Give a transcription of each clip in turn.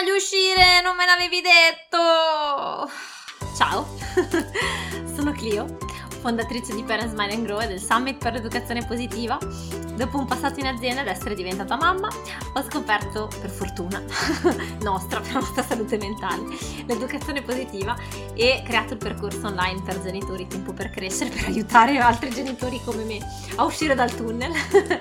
voglio uscire, non me l'avevi detto. Ciao, sono Clio, fondatrice di Parent Smile and Grow e del Summit per l'educazione positiva. Dopo un passato in azienda ed essere diventata mamma, ho scoperto, per fortuna nostra, per la nostra salute mentale, l'educazione positiva e creato il percorso online per genitori Tempo per crescere, per aiutare altri genitori come me a uscire dal tunnel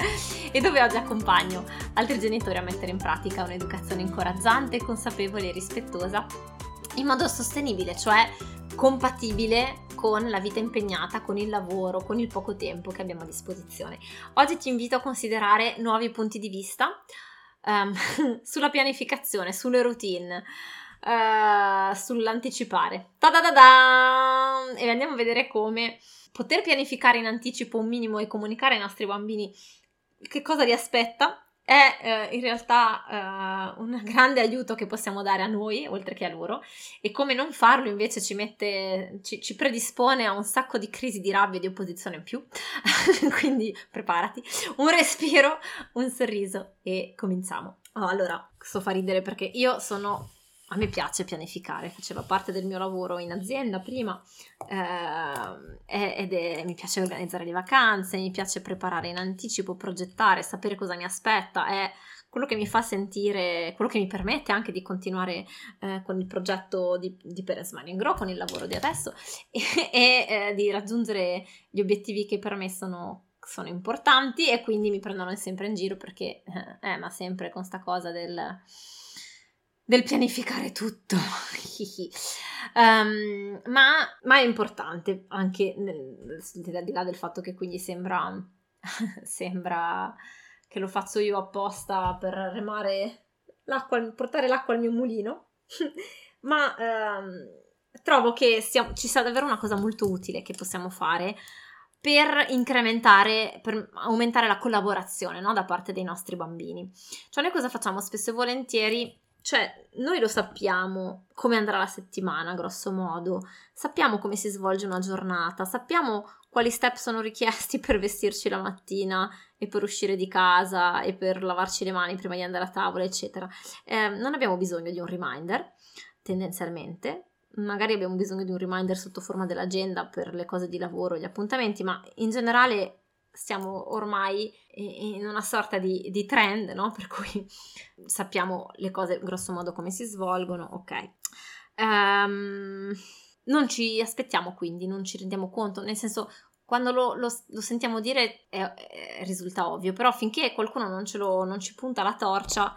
e dove oggi accompagno altri genitori a mettere in pratica un'educazione incoraggiante, consapevole e rispettosa in modo sostenibile, cioè compatibile con la vita impegnata, con il lavoro, con il poco tempo che abbiamo a disposizione. Oggi ti invito a considerare nuovi punti di vista um, sulla pianificazione, sulle routine. Uh, sull'anticipare. Ta-da-da-da! E andiamo a vedere come poter pianificare in anticipo un minimo e comunicare ai nostri bambini che cosa li aspetta è eh, in realtà eh, un grande aiuto che possiamo dare a noi, oltre che a loro, e come non farlo invece ci mette, ci, ci predispone a un sacco di crisi di rabbia e di opposizione in più. Quindi preparati, un respiro, un sorriso e cominciamo. Oh, allora, sto fa ridere perché io sono a me piace pianificare, faceva parte del mio lavoro in azienda prima eh, ed è, mi piace organizzare le vacanze, mi piace preparare in anticipo, progettare, sapere cosa mi aspetta, è quello che mi fa sentire, quello che mi permette anche di continuare eh, con il progetto di, di Perez Mining Grow, con il lavoro di adesso e, e eh, di raggiungere gli obiettivi che per me sono sono importanti e quindi mi prendono sempre in giro perché, eh, eh ma sempre con sta cosa del del pianificare tutto. um, ma, ma, è importante anche al di là del fatto che quindi sembra, sembra che lo faccio io apposta per remare l'acqua, portare l'acqua al mio mulino. ma um, trovo che sia, ci sia davvero una cosa molto utile che possiamo fare per incrementare, per aumentare la collaborazione no? da parte dei nostri bambini. Cioè noi cosa facciamo spesso e volentieri? Cioè, noi lo sappiamo come andrà la settimana, grosso modo, sappiamo come si svolge una giornata, sappiamo quali step sono richiesti per vestirci la mattina e per uscire di casa e per lavarci le mani prima di andare a tavola, eccetera. Eh, non abbiamo bisogno di un reminder, tendenzialmente. Magari abbiamo bisogno di un reminder sotto forma dell'agenda per le cose di lavoro, gli appuntamenti, ma in generale siamo ormai in una sorta di, di trend, no? Per cui sappiamo le cose grosso modo come si svolgono, ok. Um, non ci aspettiamo quindi, non ci rendiamo conto, nel senso quando lo, lo, lo sentiamo dire è, è, risulta ovvio, però finché qualcuno non, lo, non ci punta la torcia,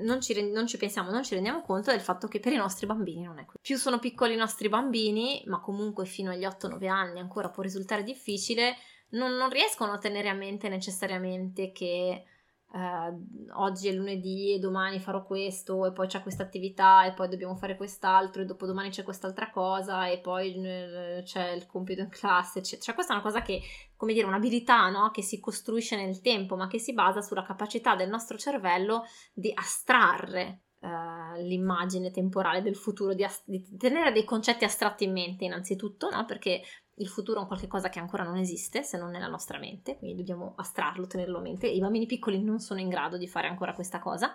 non ci, non ci, pensiamo, non ci rendiamo conto del fatto che per i nostri bambini non è così. Più sono piccoli i nostri bambini, ma comunque fino agli 8-9 anni ancora può risultare difficile, non, non riescono a tenere a mente necessariamente che Uh, oggi è lunedì e domani farò questo e poi c'è questa attività e poi dobbiamo fare quest'altro e dopodomani c'è quest'altra cosa e poi uh, c'è il compito in classe eccetera. Cioè questa è una cosa che, come dire, un'abilità no? che si costruisce nel tempo ma che si basa sulla capacità del nostro cervello di astrarre uh, l'immagine temporale del futuro, di, ast- di, tenere dei concetti astratti in mente innanzitutto, no? perché il futuro è un qualche cosa che ancora non esiste se non nella nostra mente, quindi dobbiamo astrarlo, tenerlo a mente. I bambini piccoli non sono in grado di fare ancora questa cosa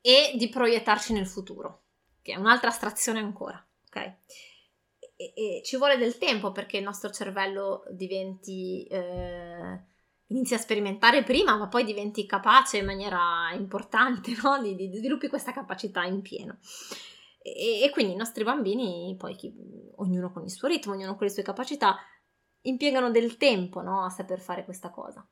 e di proiettarci nel futuro, che è un'altra astrazione ancora, ok? E, e ci vuole del tempo perché il nostro cervello diventi eh, inizi a sperimentare prima, ma poi diventi capace in maniera importante, no? di, di, sviluppi questa capacità in pieno. E, e quindi i nostri bambini, poi chi, ognuno con il suo ritmo, ognuno con le sue capacità, impiegano del tempo no? a saper fare questa cosa.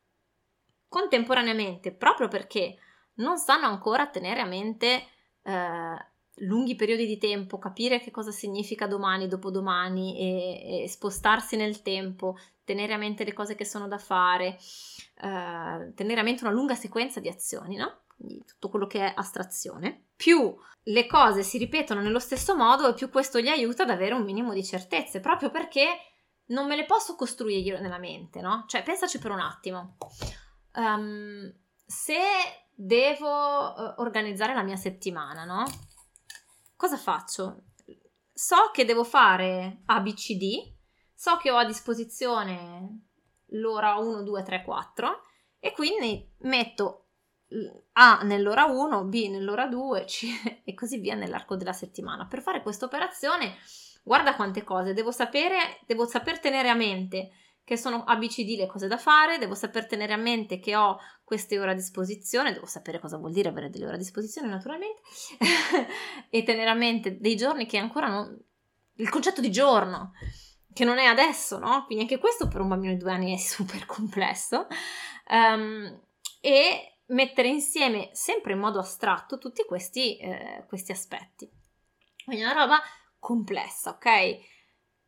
Contemporaneamente, proprio perché non sanno ancora tenere a mente eh, lunghi periodi di tempo, capire che cosa significa domani, dopodomani e, e, spostarsi nel tempo, tenere a mente le cose che sono da fare, eh, tenere a mente una lunga sequenza di azioni, no? Quindi tutto quello che è astrazione. Più le cose si ripetono nello stesso modo e più questo gli aiuta ad avere un minimo di certezze, proprio perché non me le posso costruire io nella mente, no? Cioè, pensaci per un attimo. Um, se devo uh, organizzare la mia settimana, no? Cosa faccio? So che devo fare ABCD, so che ho a disposizione l'ora 1, 2, 3, 4 e quindi metto A nell'ora 1, B nell'ora 2 C, e così via nell'arco della settimana. Per fare questa operazione, guarda quante cose, devo sapere, devo saper tenere a mente che sono ABCD le cose da fare, devo saper tenere a mente che ho queste ore a disposizione, devo sapere cosa vuol dire avere delle ore a disposizione naturalmente, e tenere a mente dei giorni che ancora non... il concetto di giorno, che non è adesso, no? Quindi anche questo per un bambino di due anni è super complesso. Um, e mettere insieme sempre in modo astratto tutti questi, eh, questi aspetti. Quindi è una roba complessa, ok?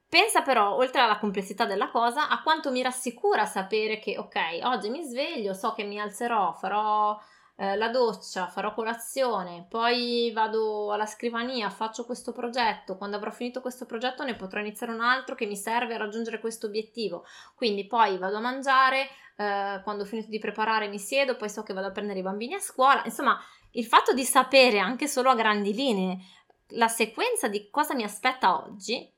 Pensa però, oltre alla complessità della cosa, a quanto mi rassicura sapere che, ok, oggi mi sveglio, so che mi alzerò, farò eh, la doccia, farò colazione, poi vado alla scrivania, faccio questo progetto, quando avrò finito questo progetto ne potrò iniziare un altro che mi serve a raggiungere questo obiettivo. Quindi poi vado a mangiare, eh, quando ho finito di preparare mi siedo, poi so che vado a prendere i bambini a scuola. Insomma, il fatto di sapere anche solo a grandi linee la sequenza di cosa mi aspetta oggi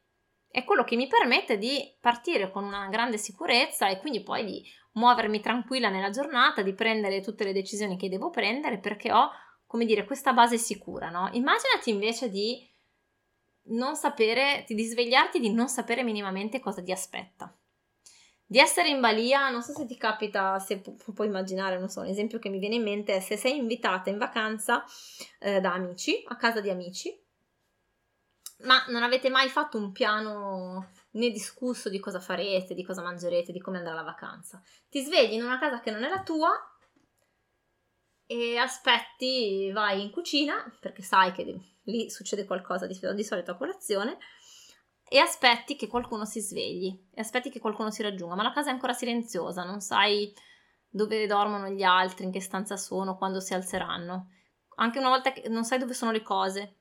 è quello che mi permette di partire con una grande sicurezza e quindi poi di muovermi tranquilla nella giornata, di prendere tutte le decisioni che devo prendere perché ho, come dire, questa base sicura, no? Immaginati invece di non sapere, di svegliarti di non sapere minimamente cosa ti aspetta. Di essere in balia, non so se ti capita, se pu- puoi immaginare, non so, un esempio che mi viene in mente è se sei invitata in vacanza eh, da amici, a casa di amici, ma non avete mai fatto un piano né discusso di cosa farete, di cosa mangerete, di come andrà la vacanza. Ti svegli in una casa che non è la tua e aspetti, vai in cucina, perché sai che lì succede qualcosa di, di solito a colazione, e aspetti che qualcuno si svegli, e aspetti che qualcuno si raggiunga, ma la casa è ancora silenziosa, non sai dove dormono gli altri, in che stanza sono, quando si alzeranno. Anche una volta che non sai dove sono le cose,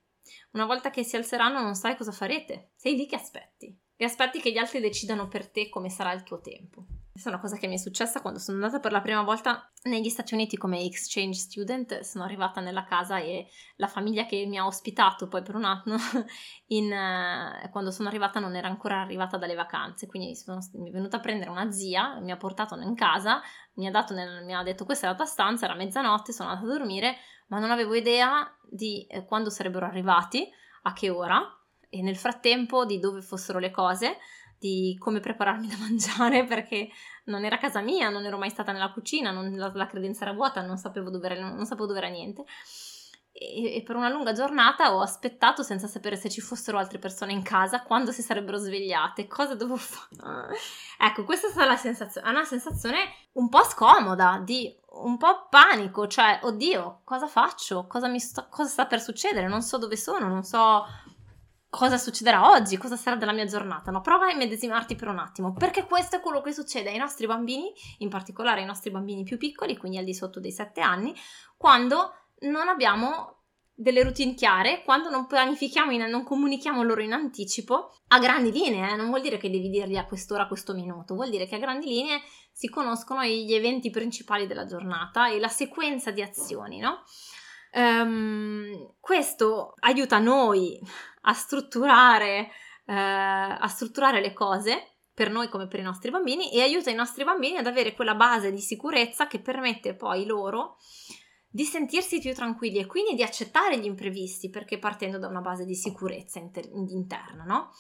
una volta che si alzeranno non sai cosa farete, sei lì che aspetti e aspetti che gli altri decidano per te come sarà il tuo tempo. Questa è una cosa che mi è successa quando sono andata per la prima volta negli Stati Uniti come exchange student. Sono arrivata nella casa e la famiglia che mi ha ospitato poi per un anno, in, uh, quando sono arrivata non era ancora arrivata dalle vacanze, quindi sono, mi è venuta a prendere una zia, mi ha portato in casa, mi ha, nel, mi ha detto questa è la tua stanza, era mezzanotte, sono andata a dormire, ma non avevo idea di eh, quando sarebbero arrivati, a che ora e nel frattempo di dove fossero le cose, di come prepararmi da mangiare perché non era casa mia, non ero mai stata nella cucina, non, la, la, credenza era vuota, non sapevo dove era, non sapevo dove era niente. E, per una lunga giornata ho aspettato senza sapere se ci fossero altre persone in casa, quando si sarebbero svegliate, cosa dovevo fare. Ecco, questa è stata la sensazione, una sensazione un po' scomoda, di un po' panico, cioè, oddio, cosa faccio? Cosa, mi sta, cosa sta per succedere? Non so dove sono, non so cosa succederà oggi, cosa sarà della mia giornata, no? Prova a immedesimarti per un attimo, perché questo è quello che succede ai nostri bambini, in particolare ai nostri bambini più piccoli, quindi al di sotto dei 7 anni, quando non abbiamo delle routine chiare, quando non pianifichiamo, in, non comunichiamo loro in anticipo, a grandi linee, eh? non vuol dire che devi dirgli a quest'ora, a questo minuto, vuol dire che a grandi linee si conoscono gli eventi principali della giornata e la sequenza di azioni, no? Um, questo aiuta noi a strutturare, uh, a strutturare le cose per noi come per i nostri bambini e aiuta i nostri bambini ad avere quella base di sicurezza che permette poi loro di sentirsi più tranquilli e quindi di accettare gli imprevisti perché partendo da una base di sicurezza inter- interna, no?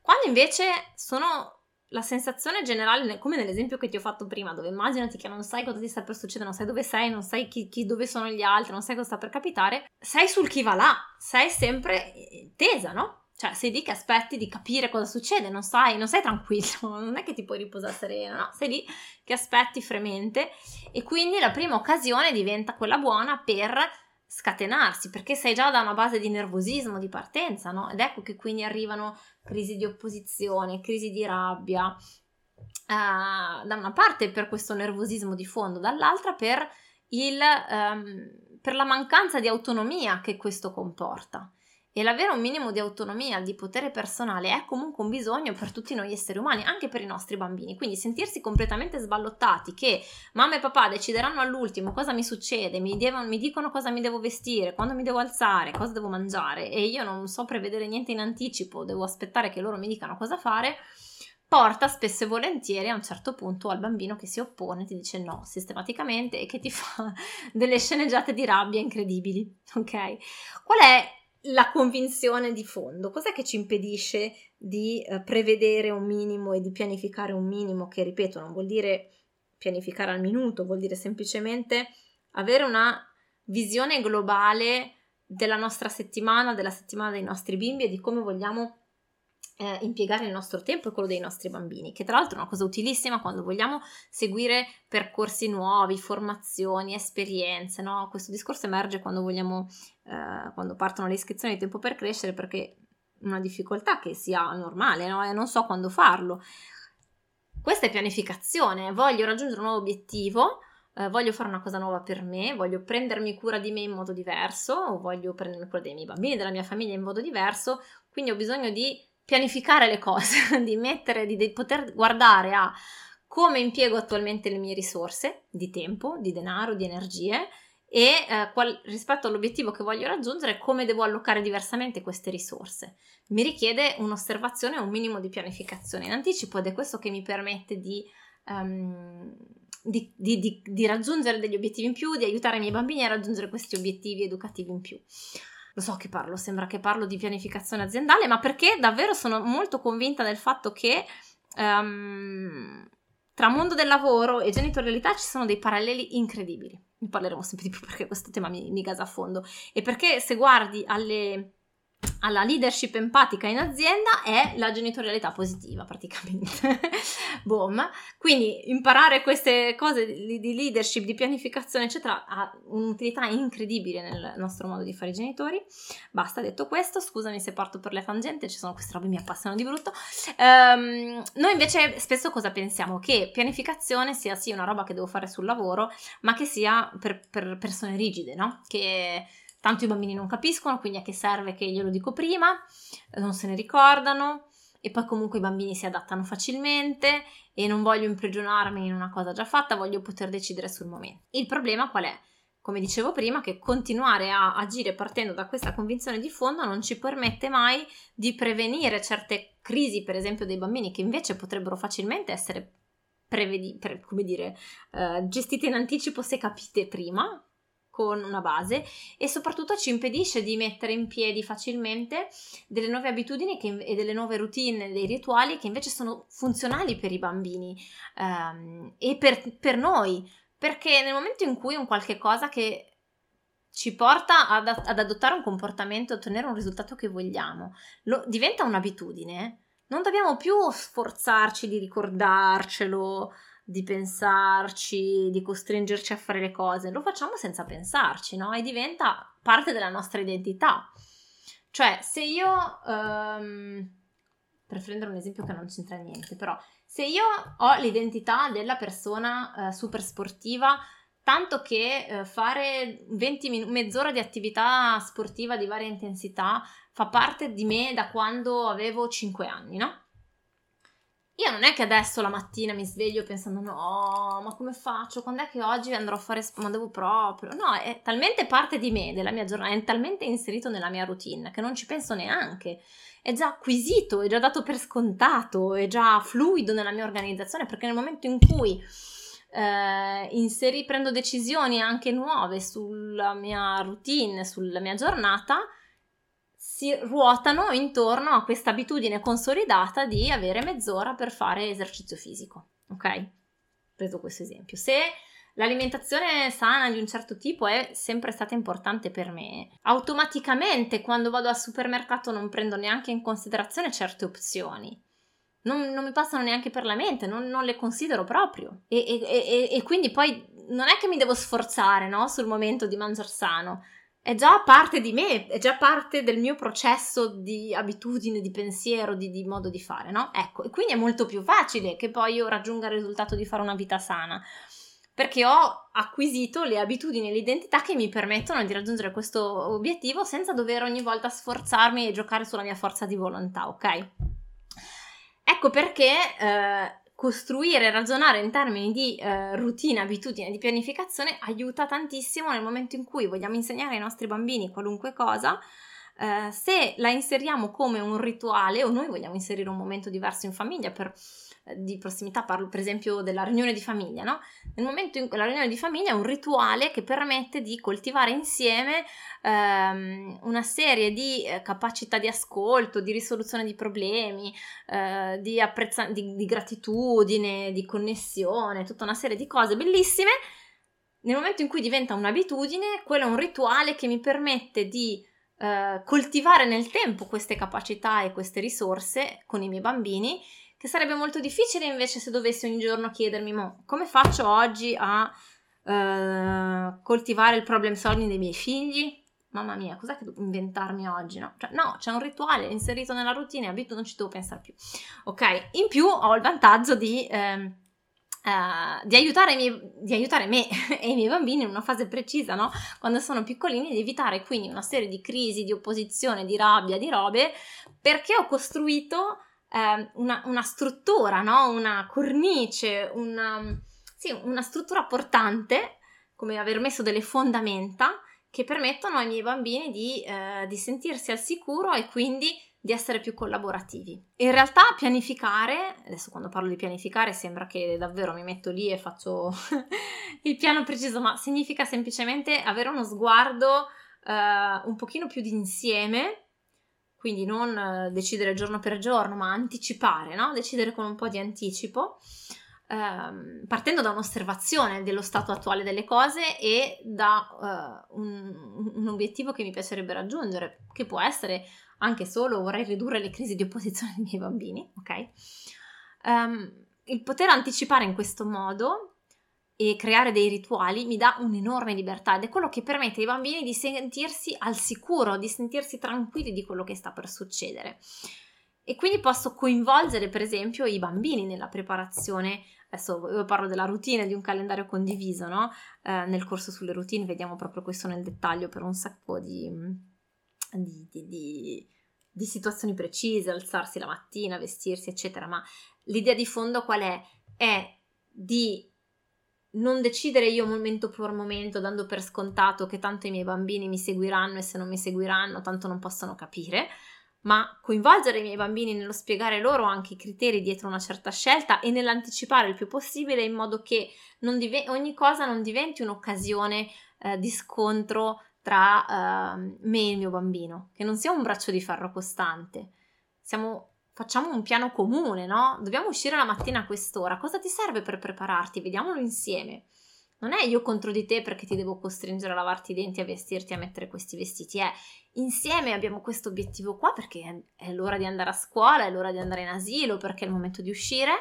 Quando invece sono la sensazione generale, come nell'esempio che ti ho fatto prima, dove immaginati che non sai cosa ti sta per succedere, non sai dove sei, non sai chi, chi, dove sono gli altri, non sai cosa sta per capitare, sei sul chi va là, sei sempre eh, tesa, no? Cioè, sei lì che aspetti di capire cosa succede, non sai, non sei tranquillo, non è che ti puoi riposare sereno, no? Sei lì che aspetti fremente e quindi la prima occasione diventa quella buona per scatenarsi, perché sei già da una base di nervosismo di partenza, no? Ed ecco che quindi arrivano crisi di opposizione, crisi di rabbia, uh, da una parte per questo nervosismo di fondo, dall'altra per, il, um, per la mancanza di autonomia che questo comporta. E l'avere un minimo di autonomia, di potere personale è comunque un bisogno per tutti noi esseri umani, anche per i nostri bambini. Quindi sentirsi completamente sballottati che mamma e papà decideranno all'ultimo cosa mi succede, mi, devono, mi dicono cosa mi devo vestire, quando mi devo alzare, cosa devo mangiare e io non so prevedere niente in anticipo, devo aspettare che loro mi dicano cosa fare porta spesso e volentieri a un certo punto al bambino che si oppone, ti dice no sistematicamente e che ti fa delle sceneggiate di rabbia incredibili, ok? Qual è la convinzione di fondo? Cos'è che ci impedisce di eh, prevedere un minimo e di pianificare un minimo che, ripeto, non vuol dire pianificare al minuto, vuol dire semplicemente avere una visione globale della nostra settimana, della settimana dei nostri bimbi e di come vogliamo eh, impiegare il nostro tempo e quello dei nostri bambini, che tra l'altro è una cosa utilissima quando vogliamo seguire percorsi nuovi, formazioni, esperienze, no? Questo discorso emerge quando vogliamo, eh, quando partono le iscrizioni di tempo per crescere, perché una difficoltà che sia normale, no? E non so quando farlo. Questa è pianificazione, voglio raggiungere un nuovo obiettivo, eh, voglio fare una cosa nuova per me, voglio prendermi cura di me in modo diverso, o voglio prendermi cura dei miei bambini, della mia famiglia in modo diverso, quindi ho bisogno di pianificare le cose, di mettere, di, di poter guardare a come impiego attualmente le mie risorse di tempo, di denaro, di energie e eh, qual, rispetto all'obiettivo che voglio raggiungere, come devo allocare diversamente queste risorse. Mi richiede un'osservazione e un minimo di pianificazione in anticipo ed è questo che mi permette di, um, di, di, di raggiungere degli obiettivi in più, di aiutare i miei bambini a raggiungere questi obiettivi educativi in più lo so che parlo, sembra che parlo di pianificazione aziendale, ma perché davvero sono molto convinta del fatto che um, tra mondo del lavoro e genitorialità ci sono dei paralleli incredibili. Ne parleremo sempre di più perché questo tema mi, mi gasa a fondo. E perché se guardi alle alla leadership empatica in azienda è la genitorialità positiva praticamente. Boom. Quindi imparare queste cose di, leadership, di pianificazione, eccetera, ha un'utilità incredibile nel nostro modo di fare i genitori. Basta, detto questo, scusami se parto per le tangenti, ci sono queste robe che mi appassionano di brutto. Um, noi invece spesso cosa pensiamo? Che pianificazione sia sì una roba che devo fare sul lavoro, ma che sia per, per persone rigide, no? Che Tanto i bambini non capiscono, quindi a che serve che glielo dico prima, non se ne ricordano e poi comunque i bambini si adattano facilmente e non voglio imprigionarmi in una cosa già fatta, voglio poter decidere sul momento. Il problema qual è? Come dicevo prima, che continuare a agire partendo da questa convinzione di fondo non ci permette mai di prevenire certe crisi, per esempio dei bambini, che invece potrebbero facilmente essere prevedi- pre- come dire, uh, gestite in anticipo se capite prima, con una base e soprattutto ci impedisce di mettere in piedi facilmente delle nuove abitudini che, e delle nuove routine, dei rituali che invece sono funzionali per i bambini um, e per, per noi, perché nel momento in cui un qualche cosa che ci porta ad, ad adottare un comportamento, ottenere un risultato che vogliamo, lo, diventa un'abitudine, non dobbiamo più sforzarci di ricordarcelo, di pensarci, di costringerci a fare le cose, lo facciamo senza pensarci, no? E diventa parte della nostra identità. Cioè, se io, um, per prendere un esempio che non c'entra niente, però, se io ho l'identità della persona uh, super sportiva, tanto che uh, fare 20 min- mezz'ora di attività sportiva di varia intensità fa parte di me da quando avevo 5 anni, no? Io non è che adesso la mattina mi sveglio pensando no, ma come faccio? Quando è che oggi andrò a fare ma devo proprio? No, è talmente parte di me, della mia giornata, è talmente inserito nella mia routine che non ci penso neanche. È già acquisito, è già dato per scontato, è già fluido nella mia organizzazione perché nel momento in cui eh, inseri, prendo decisioni anche nuove sulla mia routine, sulla mia giornata, si ruotano intorno a questa abitudine consolidata di avere mezz'ora per fare esercizio fisico. Ok? Preso questo esempio. Se l'alimentazione sana di un certo tipo è sempre stata importante per me, automaticamente quando vado al supermercato non prendo neanche in considerazione certe opzioni. Non, non mi passano neanche per la mente, non, non le considero proprio. E, e, e, e, quindi poi non è che mi devo sforzare no, sul momento di mangiare sano è già parte di me, è già parte del mio processo di abitudine, di pensiero, di, di, modo di fare, no? Ecco, e quindi è molto più facile che poi io raggiunga il risultato di fare una vita sana, perché ho acquisito le abitudini e l'identità che mi permettono di raggiungere questo obiettivo senza dover ogni volta sforzarmi e giocare sulla mia forza di volontà, ok? Ecco perché eh, costruire e ragionare in termini di eh, routine, abitudine, di pianificazione aiuta tantissimo nel momento in cui vogliamo insegnare ai nostri bambini qualunque cosa. eh, se la inseriamo come un rituale o noi vogliamo inserire un momento diverso in famiglia per di prossimità, parlo per esempio della riunione di famiglia, no? Nel momento in cui la riunione di famiglia è un rituale che permette di coltivare insieme ehm, una serie di eh, capacità di ascolto, di risoluzione di problemi, eh, di, apprezza- di, di gratitudine, di connessione, tutta una serie di cose bellissime. Nel momento in cui diventa un'abitudine, quello è un rituale che mi permette di eh, coltivare nel tempo queste capacità e queste risorse con i miei bambini che sarebbe molto difficile invece se dovessi ogni giorno chiedermi come faccio oggi a uh, coltivare il problem solving dei miei figli? Mamma mia, cos'è che devo inventarmi oggi? No, cioè, no c'è un rituale inserito nella routine, abito non ci devo pensare più. Ok, in più ho il vantaggio di... Eh, Uh, di, aiutare miei, di, aiutare me e i miei bambini in una fase precisa, no? Quando sono piccolini, di evitare quindi una serie di crisi, di opposizione, di rabbia, di robe, perché ho costruito eh, una, una, struttura, no? una cornice, una, sì, una struttura portante, come aver messo delle fondamenta che permettono ai miei bambini di, eh, di sentirsi al sicuro e quindi di essere più collaborativi. In realtà pianificare, adesso quando parlo di pianificare sembra che davvero mi metto lì e faccio il piano preciso, ma significa semplicemente avere uno sguardo uh, un pochino più d'insieme quindi non eh, decidere giorno per giorno, ma anticipare, no? decidere con un po' di anticipo, ehm, partendo da un'osservazione dello stato attuale delle cose e da uh, un, un, obiettivo che mi piacerebbe raggiungere, che può essere anche solo vorrei ridurre le crisi di opposizione dei miei bambini, ok? Um, il poter anticipare in questo modo e creare dei rituali mi dà un'enorme libertà ed è quello che permette ai bambini di sentirsi al sicuro, di sentirsi tranquilli di quello che sta per succedere. E quindi posso coinvolgere per esempio i bambini nella preparazione, adesso io parlo della routine di un calendario condiviso, no? Eh, nel corso sulle routine vediamo proprio questo nel dettaglio per un sacco di, di, di, di situazioni precise, alzarsi la mattina, vestirsi eccetera, ma l'idea di fondo qual è? È di non decidere io momento per momento dando per scontato che tanto i miei bambini mi seguiranno e se non mi seguiranno tanto non possono capire, ma coinvolgere i miei bambini nello spiegare loro anche i criteri dietro una certa scelta e nell'anticipare il più possibile in modo che div- ogni cosa non diventi un'occasione eh, di scontro tra eh, me e il mio bambino, che non sia un braccio di ferro costante. Siamo facciamo un piano comune, no? Dobbiamo uscire la mattina a quest'ora. Cosa ti serve per prepararti? Vediamolo insieme. Non è io contro di te perché ti devo costringere a lavarti i denti, a vestirti, a mettere questi vestiti. È insieme abbiamo questo obiettivo qua perché è l'ora di andare a scuola, è l'ora di andare in asilo, perché è il momento di uscire.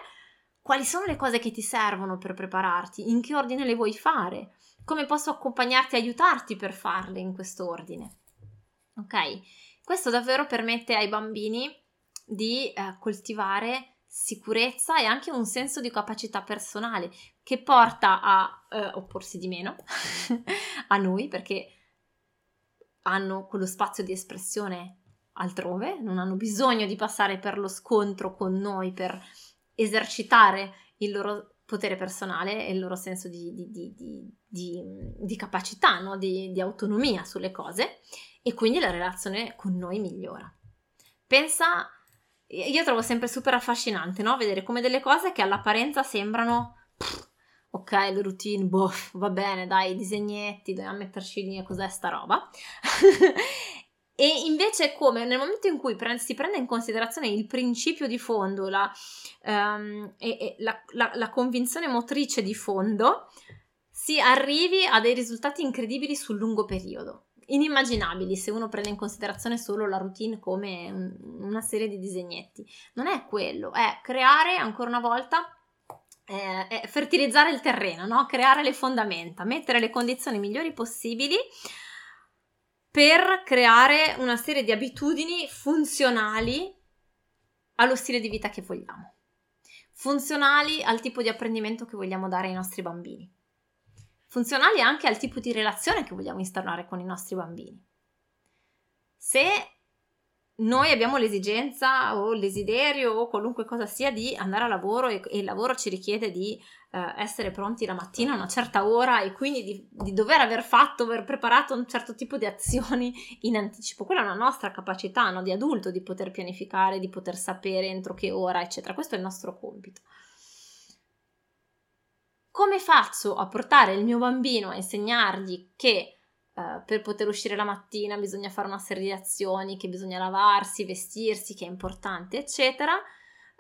Quali sono le cose che ti servono per prepararti? In che ordine le vuoi fare? Come posso accompagnarti e aiutarti per farle in questo ordine? Ok? Questo davvero permette ai bambini di eh, coltivare sicurezza e anche un senso di capacità personale che porta a eh, opporsi di meno a noi perché hanno quello spazio di espressione altrove, non hanno bisogno di passare per lo scontro con noi per esercitare il loro potere personale e il loro senso di, di, di, di capacità, no? di autonomia sulle cose e quindi la relazione con noi migliora. Pensa io trovo sempre super affascinante, no? Vedere come delle cose che all'apparenza sembrano ok, le routine, boh, va bene, dai, disegnetti, dobbiamo metterci lì, cos'è sta roba? e invece come nel momento in cui pre- si prende in considerazione il principio di fondo, la, um, e, e la, la, la convinzione motrice di fondo, si arrivi a dei risultati incredibili sul lungo periodo inimmaginabili se uno prende in considerazione solo la routine come un, una serie di disegnetti. Non è quello, è creare ancora una volta eh, fertilizzare il terreno, no? creare le fondamenta, mettere le condizioni migliori possibili per creare una serie di abitudini funzionali allo stile di vita che vogliamo, funzionali al tipo di apprendimento che vogliamo dare ai nostri bambini funzionali anche al tipo di relazione che vogliamo instaurare con i nostri bambini. Se noi abbiamo l'esigenza o il desiderio o qualunque cosa sia di andare a lavoro e, e il lavoro ci richiede di eh, essere pronti la mattina a una certa ora e quindi di, di, dover aver fatto, aver preparato un certo tipo di azioni in anticipo. Quella è una nostra capacità no, di adulto di poter pianificare, di poter sapere entro che ora, eccetera. Questo è il nostro compito. Come faccio a portare il mio bambino a insegnargli che Uh, per poter uscire la mattina bisogna fare una serie di azioni, che bisogna lavarsi, vestirsi, che è importante, eccetera,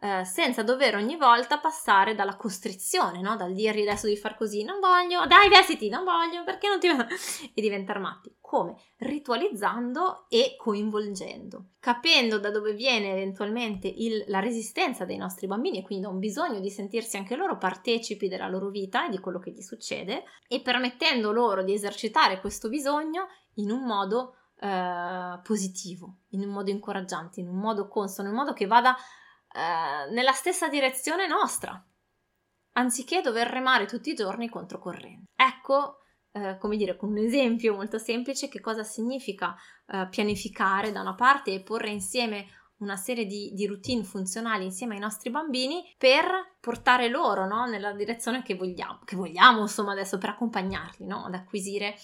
uh, senza dover ogni volta passare dalla costrizione, no? dal dirgli adesso di far così, non voglio, dai vestiti, non voglio, perché non ti... e diventare matti come? Ritualizzando e coinvolgendo, capendo da dove viene eventualmente il, la resistenza dei nostri bambini e quindi da un bisogno di sentirsi anche loro partecipi della loro vita e di quello che gli succede e permettendo loro di esercitare questo bisogno in un modo eh, positivo, in un modo incoraggiante, in un modo consono, in un modo che vada eh, nella stessa direzione nostra, anziché dover remare tutti i giorni controcorrente. Ecco eh, come dire, con un esempio molto semplice, che cosa significa eh, pianificare da una parte e porre insieme una serie di, di, routine funzionali insieme ai nostri bambini per portare loro no, nella direzione che vogliamo, che vogliamo insomma adesso per accompagnarli no, ad acquisire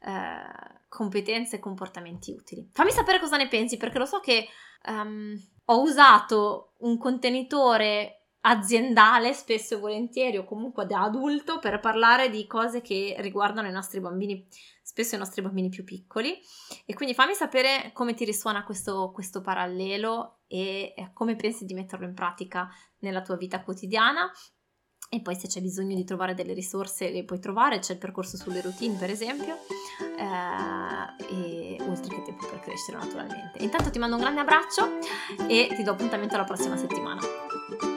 eh, competenze e comportamenti utili. Fammi sapere cosa ne pensi perché lo so che um, ho usato un contenitore aziendale spesso e volentieri o comunque da adulto per parlare di cose che riguardano i nostri bambini, spesso i nostri bambini più piccoli. E quindi fammi sapere come ti risuona questo, questo parallelo e come pensi di metterlo in pratica nella tua vita quotidiana e poi se c'è bisogno di trovare delle risorse le puoi trovare, c'è il percorso sulle routine per esempio, eh, e oltre che tempo per crescere naturalmente. Intanto ti mando un grande abbraccio e ti do appuntamento alla prossima settimana.